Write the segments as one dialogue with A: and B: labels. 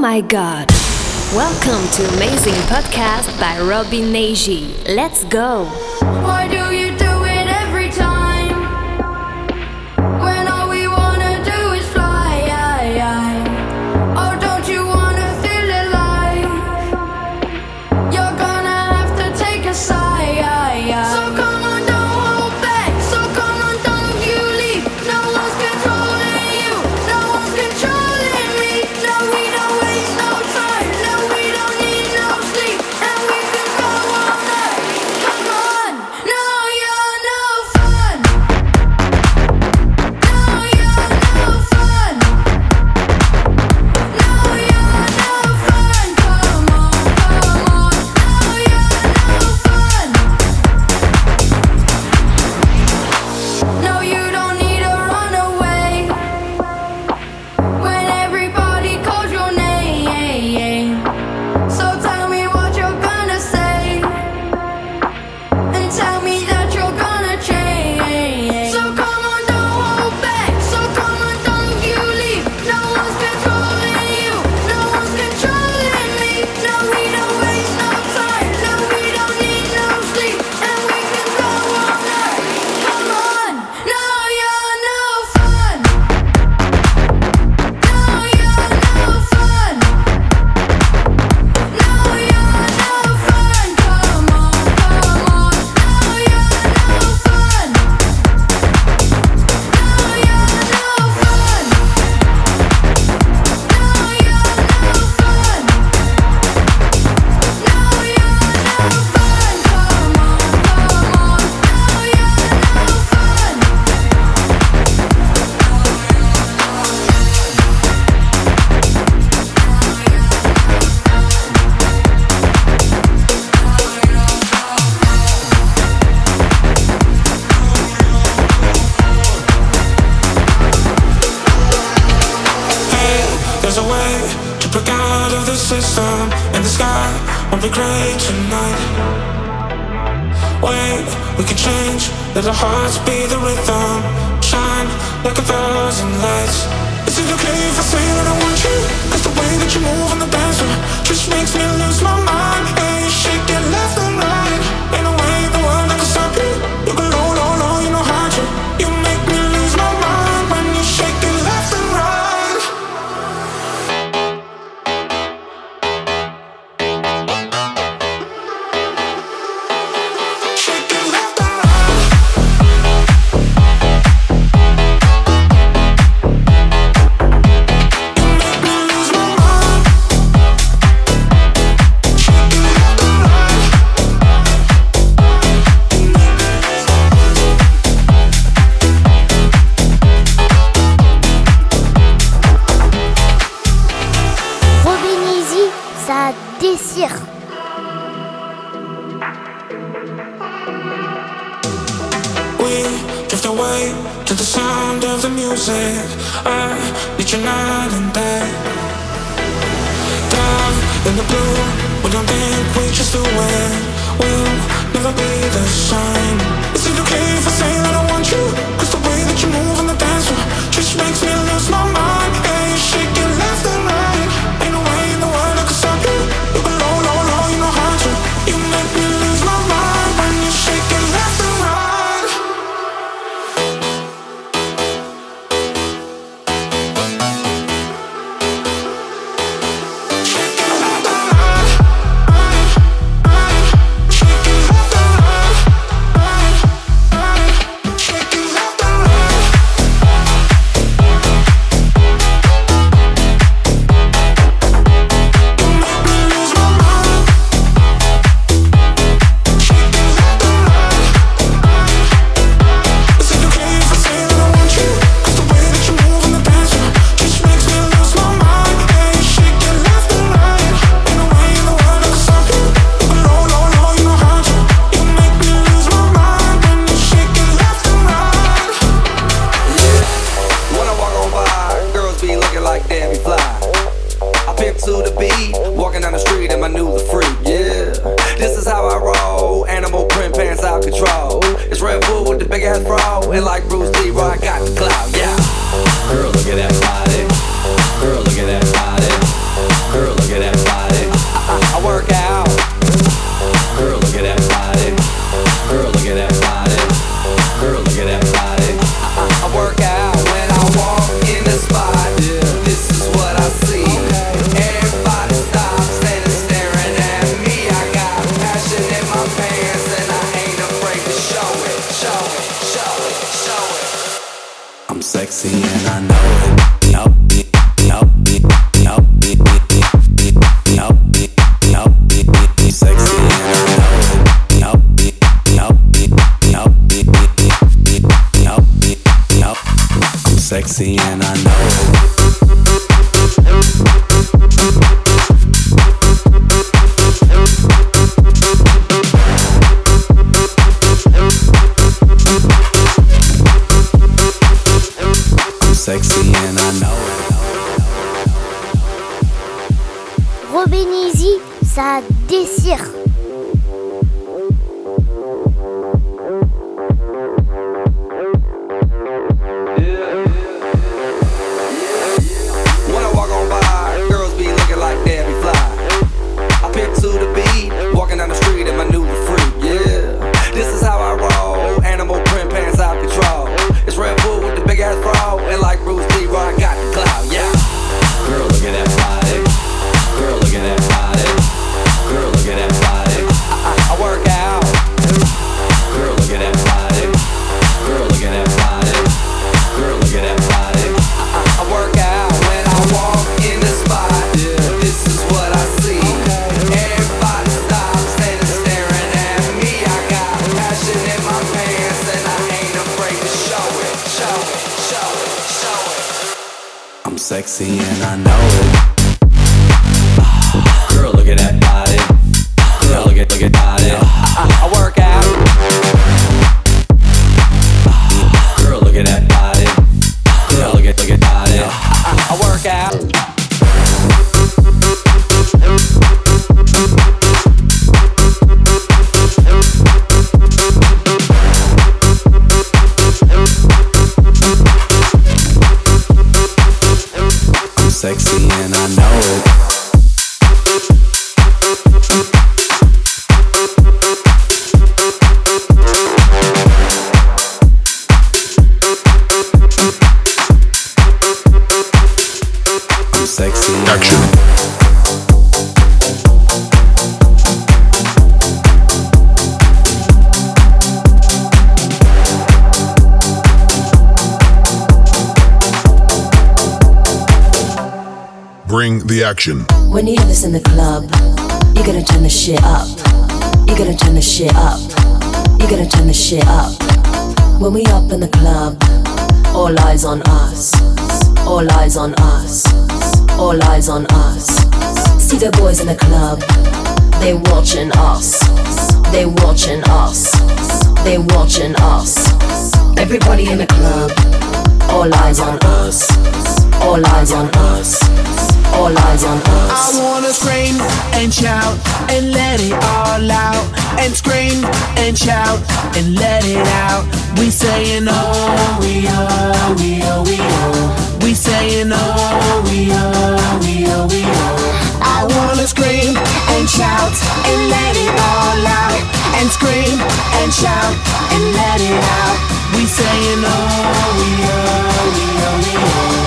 A: my god. Welcome to Amazing Podcast by Robbie Neji. Let's go.
B: sexy and
C: I know sexy and I know it.
D: Action.
E: When you hear this in the club, you're gonna turn the shit up. You're gonna turn the shit up. You're gonna turn the shit up. When we up in the club, all eyes on us. All eyes on us. All eyes on us. See the boys in the club, they watching us. They watching us. They watching us. Everybody in the club, all eyes on us. All eyes on us all eyes on us.
F: I wanna scream and shout and let it all out. And scream and shout and let it out. We saying oh, we oh, we oh, we oh. We saying oh, we oh, we oh, we oh. I wanna scream and shout and let it all out. And scream and shout and let it out. We saying oh, we oh, we oh, we oh.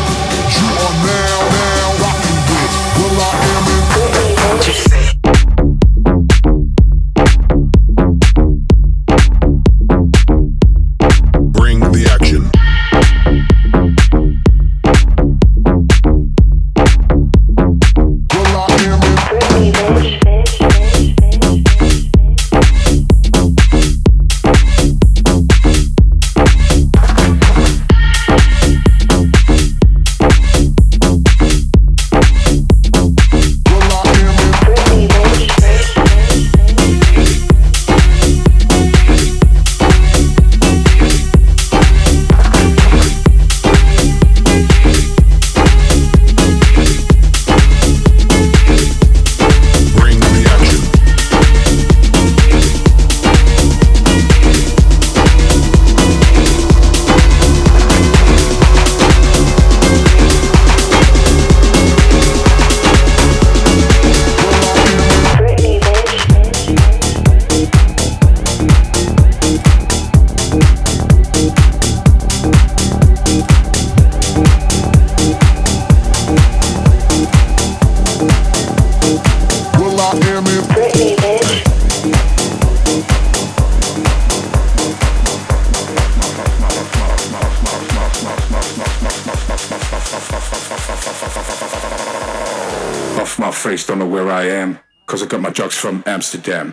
D: Amsterdam.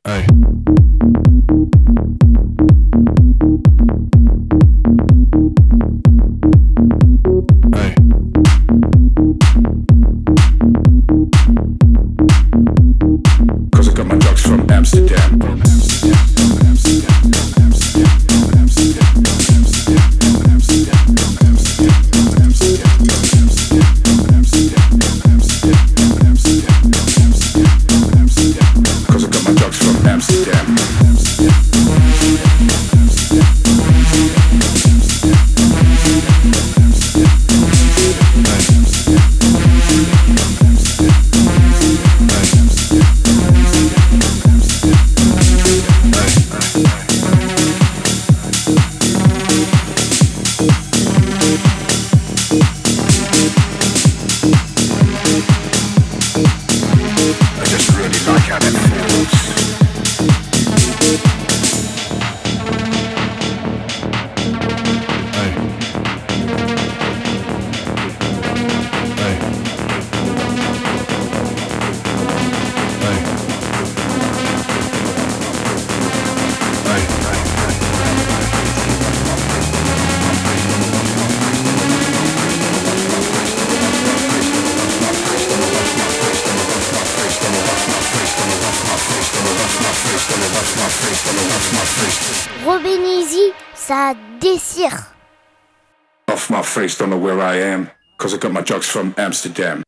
G: from Amsterdam.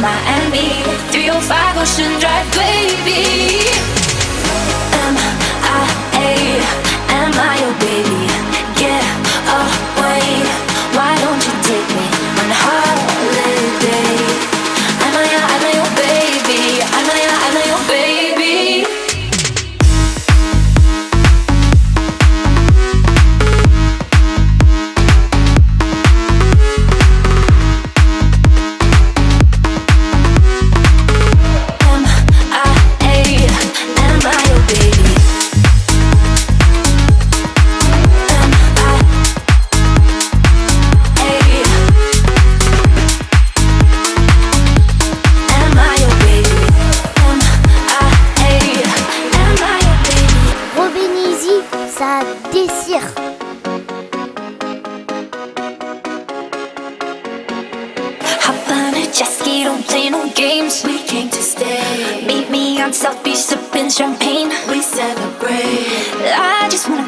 D: Miami
H: 305 Ocean Drive, baby. M-I-A, am I your baby? Get
I: up oh.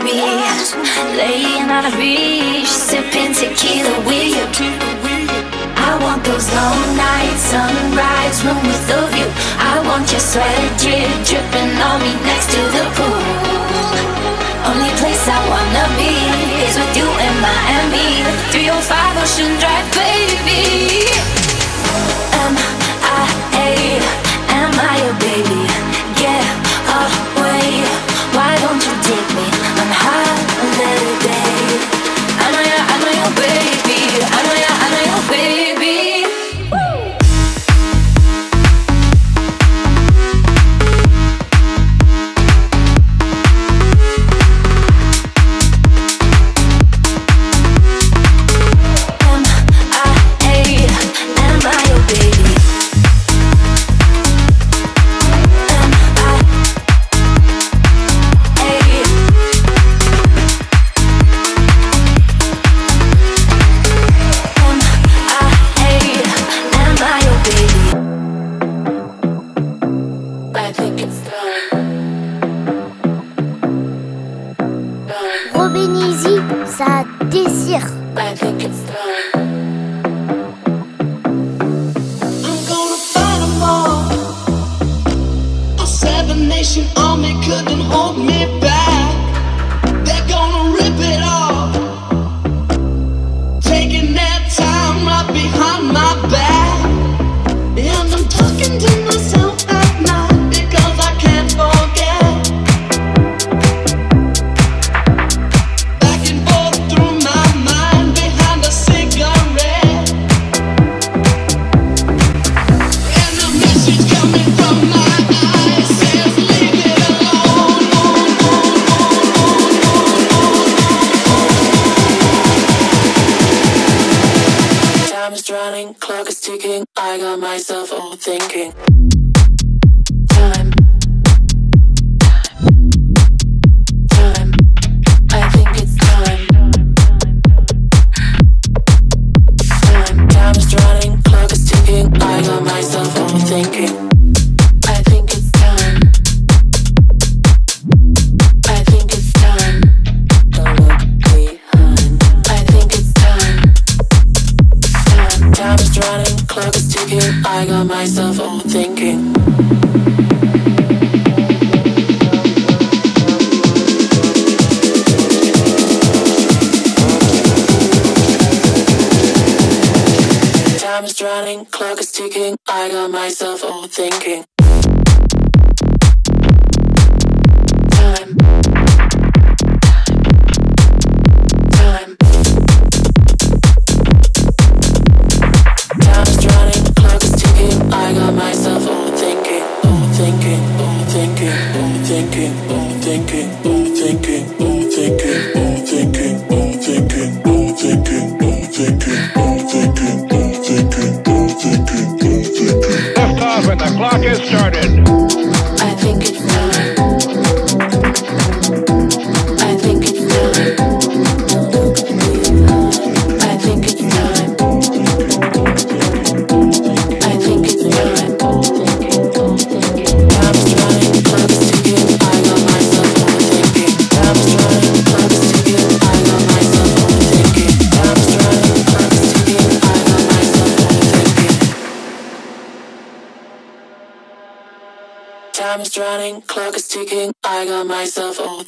I: beach, laying on
J: a beach, sipping tequila with you. I
K: want those long nights, sunrise, room with the
L: view. I want your sweat drip, dripping on me next to the pool. Only place I wanna be is with you in Miami, 305 Ocean Drive, baby. Is myself overthinking. Running, clock is ticking. I got myself all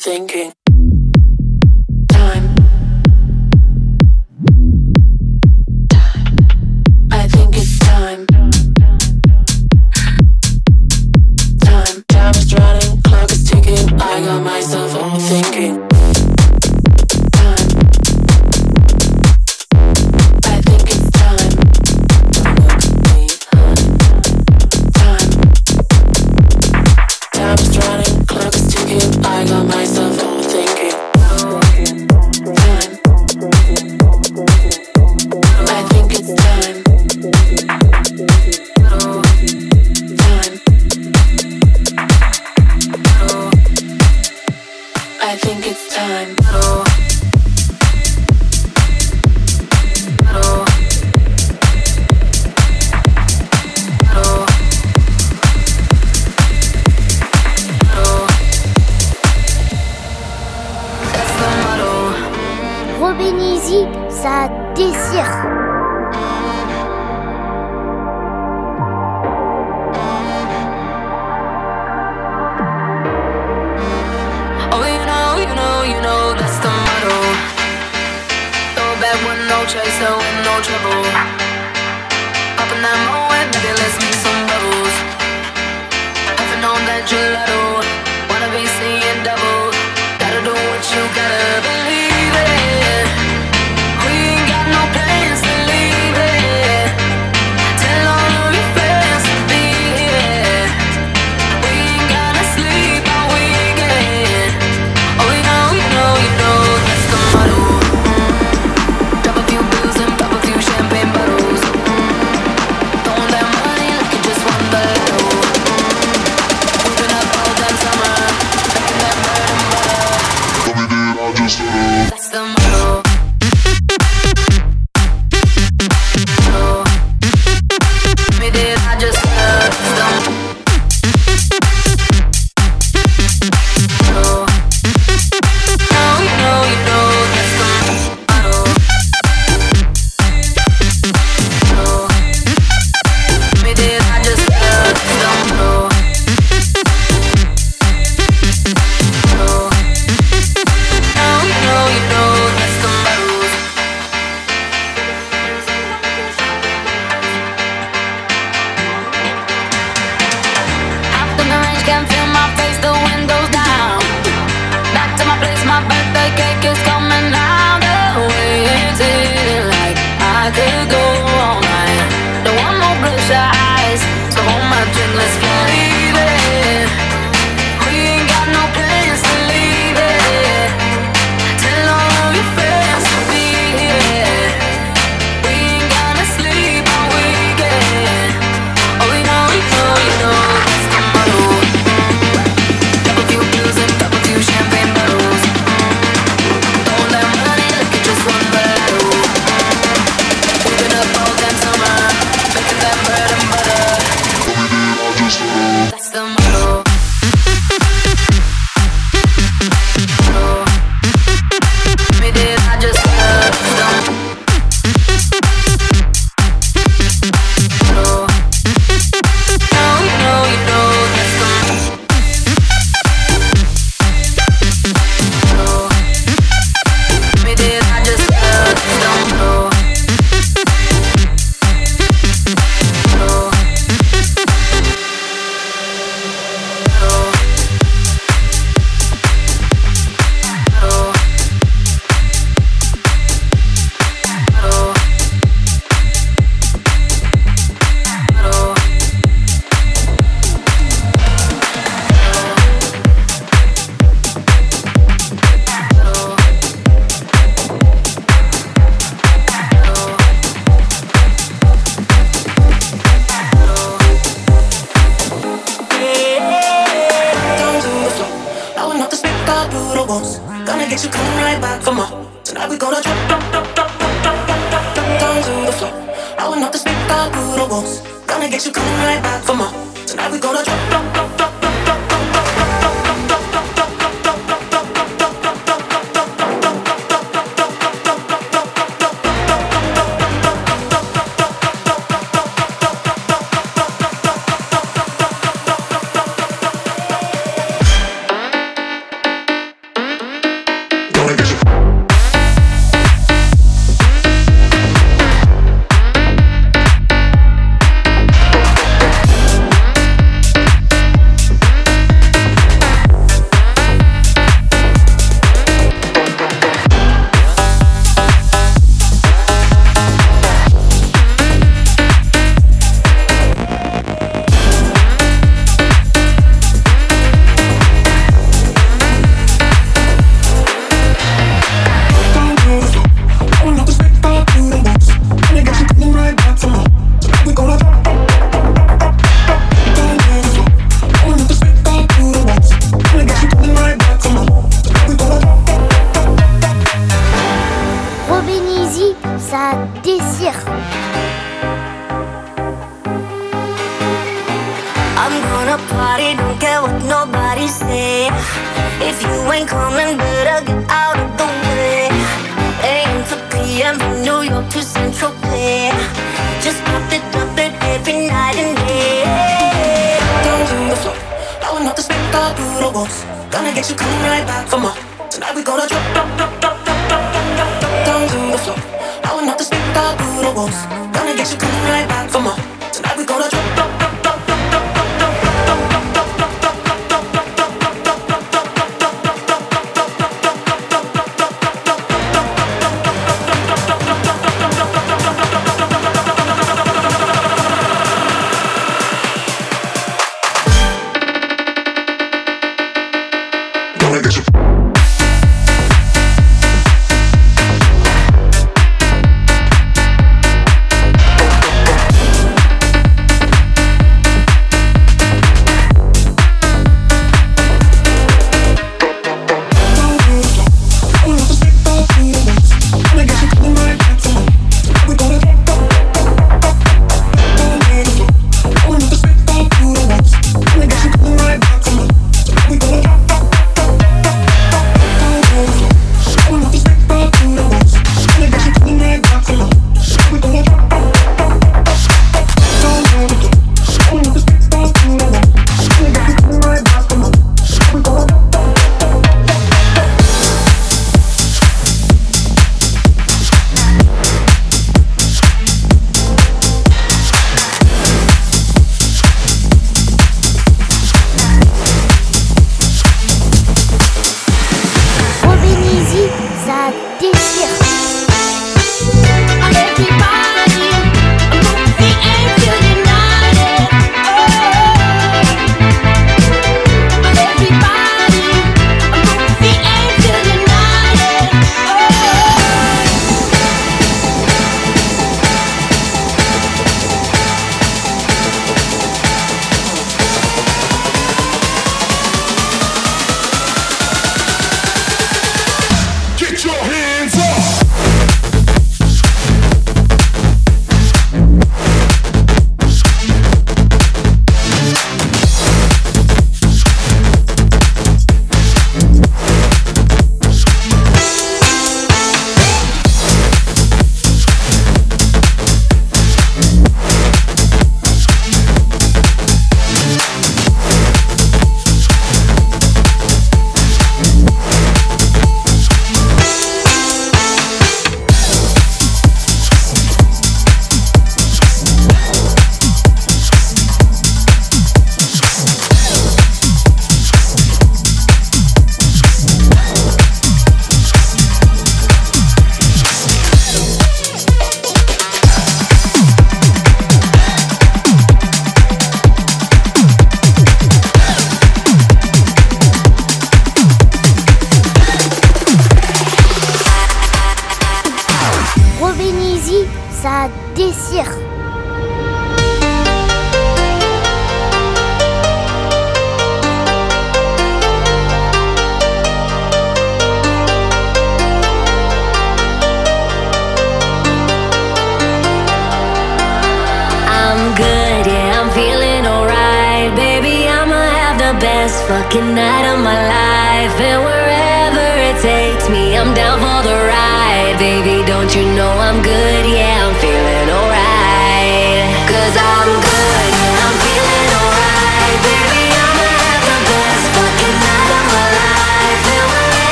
L: best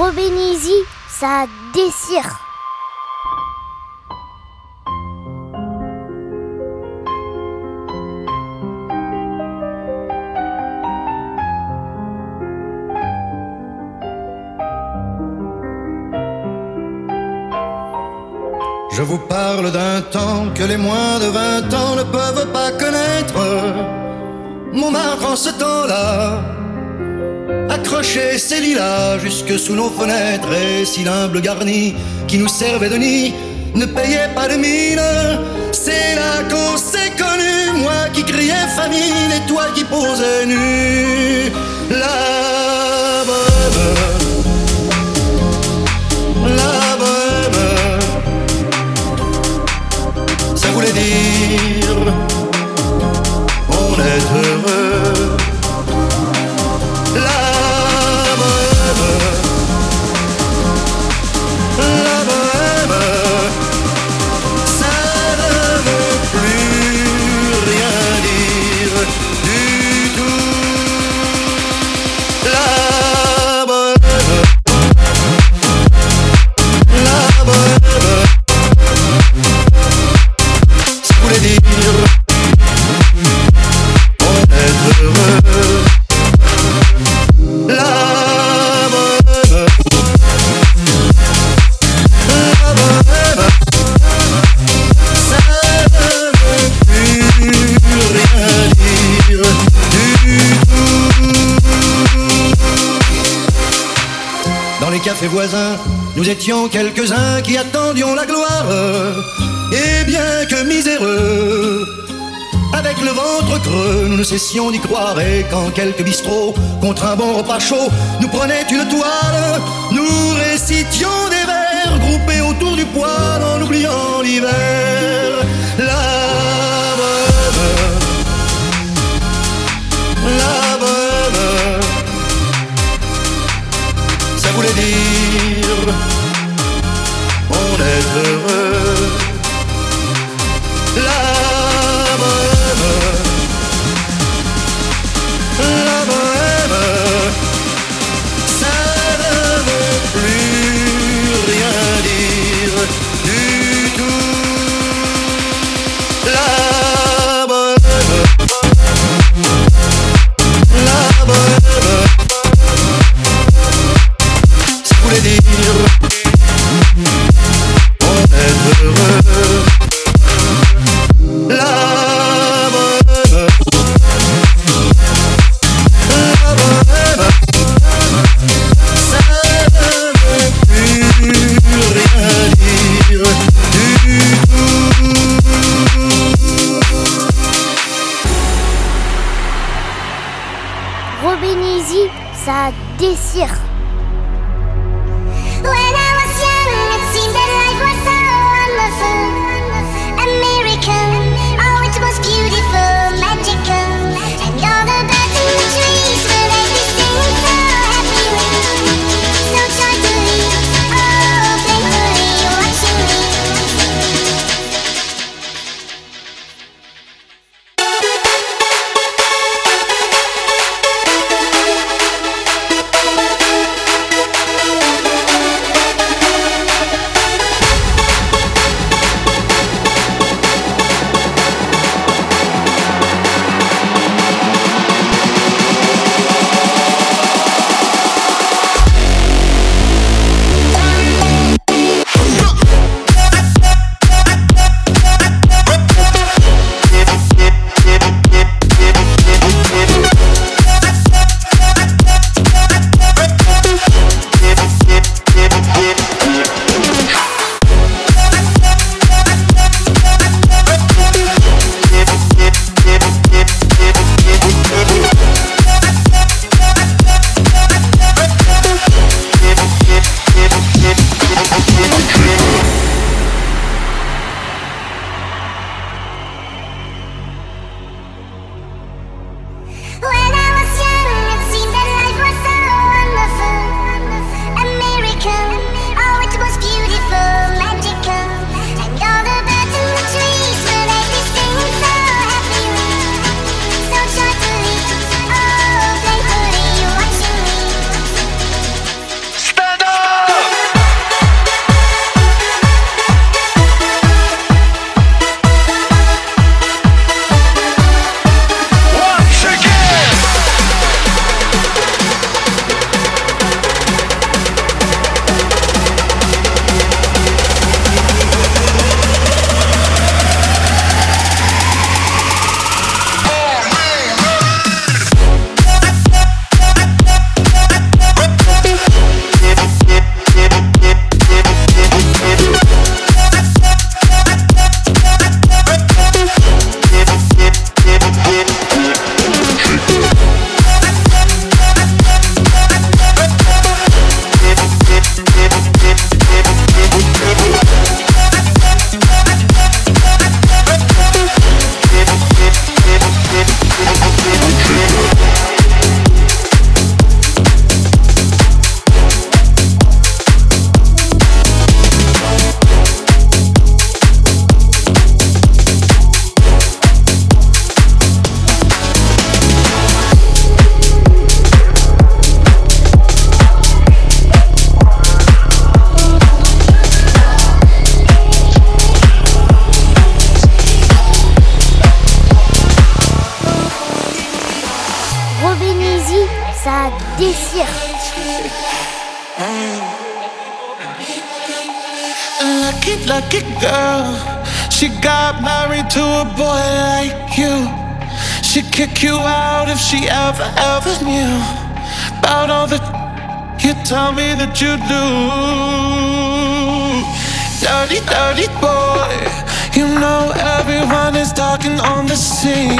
M: Robénésie, ça déchire.
N: Je vous parle d'un temps que les moins de 20 ans ne peuvent pas connaître. Montmartre en ce temps-là accrochait ses lilas jusque sous nos fenêtres et si l'humble garni qui nous servait de nid ne payait pas de mine. C'est là qu'on s'est connus, moi qui criais famine et toi qui posais nu. La nous étions quelques-uns qui attendions la gloire. Et bien que miséreux, avec le ventre creux, nous ne cessions d'y croire. Et quand quelques bistrots, contre un bon repas chaud, nous prenaient une toile, nous récitions des vers groupés autour du poêle en oubliant l'hiver. La bonne, la bonne, ça voulait dire d'être heureux.
J: tell me that you do. Dirty, dirty boy.
O: You know everyone is talking on the scene.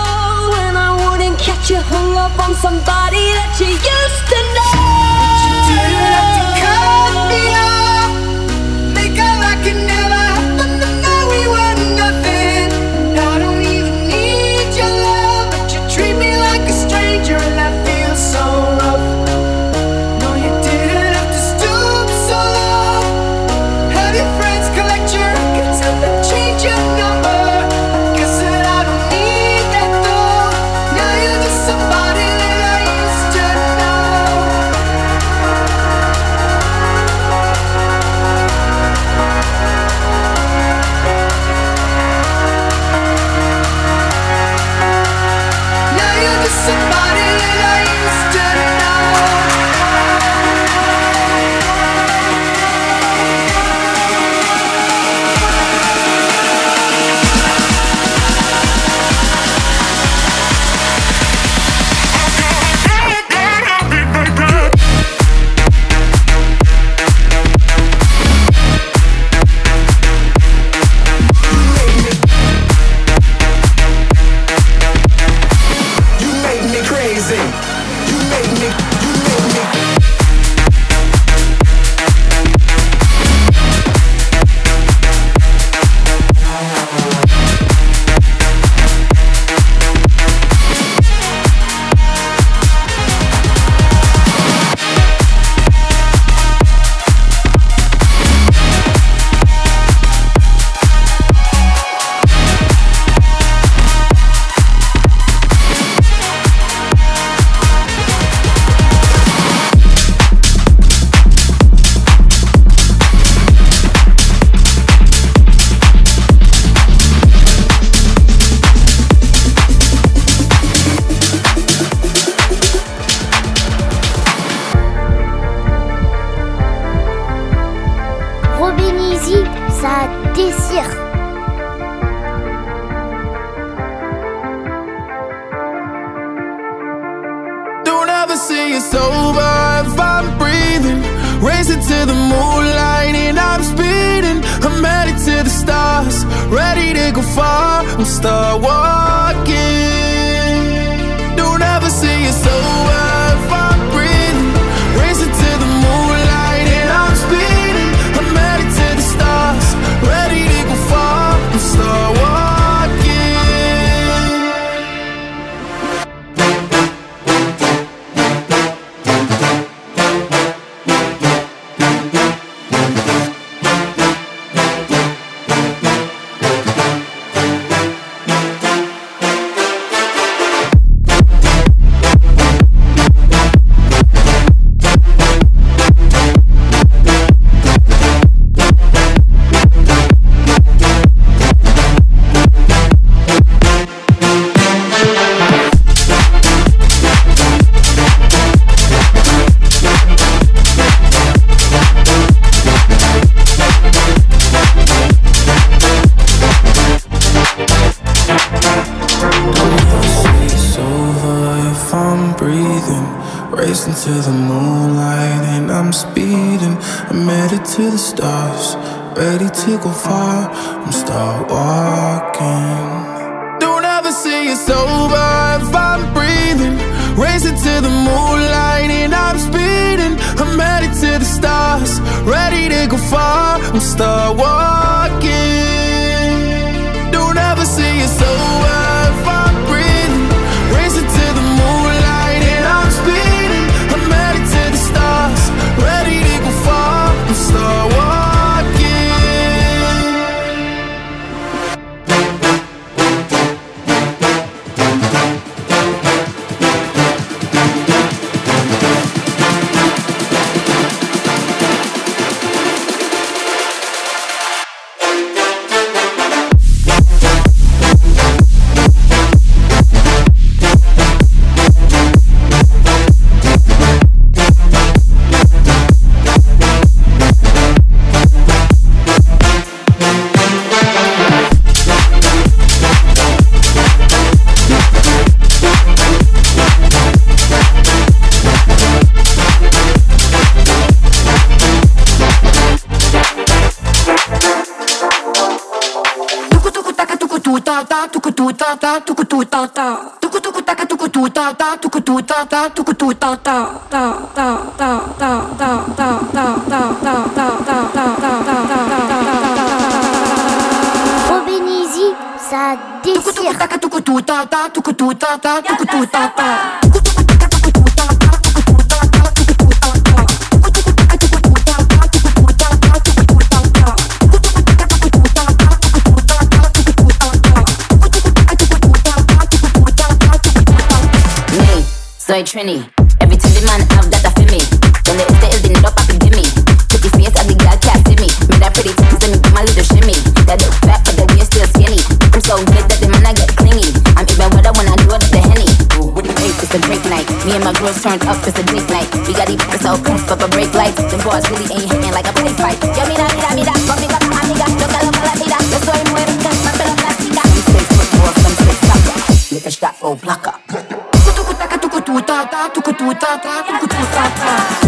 O: you
P: hung up on somebody that you used to know.
Q: to
R: go far. I'm stuck.
M: Obénizi, ça déchire.
S: Soy Trini. Every time the man Me and my girls turned up, it's a date night. We got these fuckers all proof up a break light. Them boys really ain't hitting like a play fight. Yo, mira, mira, mira, conmigo, amiga, yo quiero que la vida. Yo soy muerta, más pero plástica. Some say more some say soccer. Liquor shot, old blocker.
F: Tucututa, tucututa, tucututa,
P: tucututa, tucututa.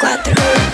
P: Cuatro.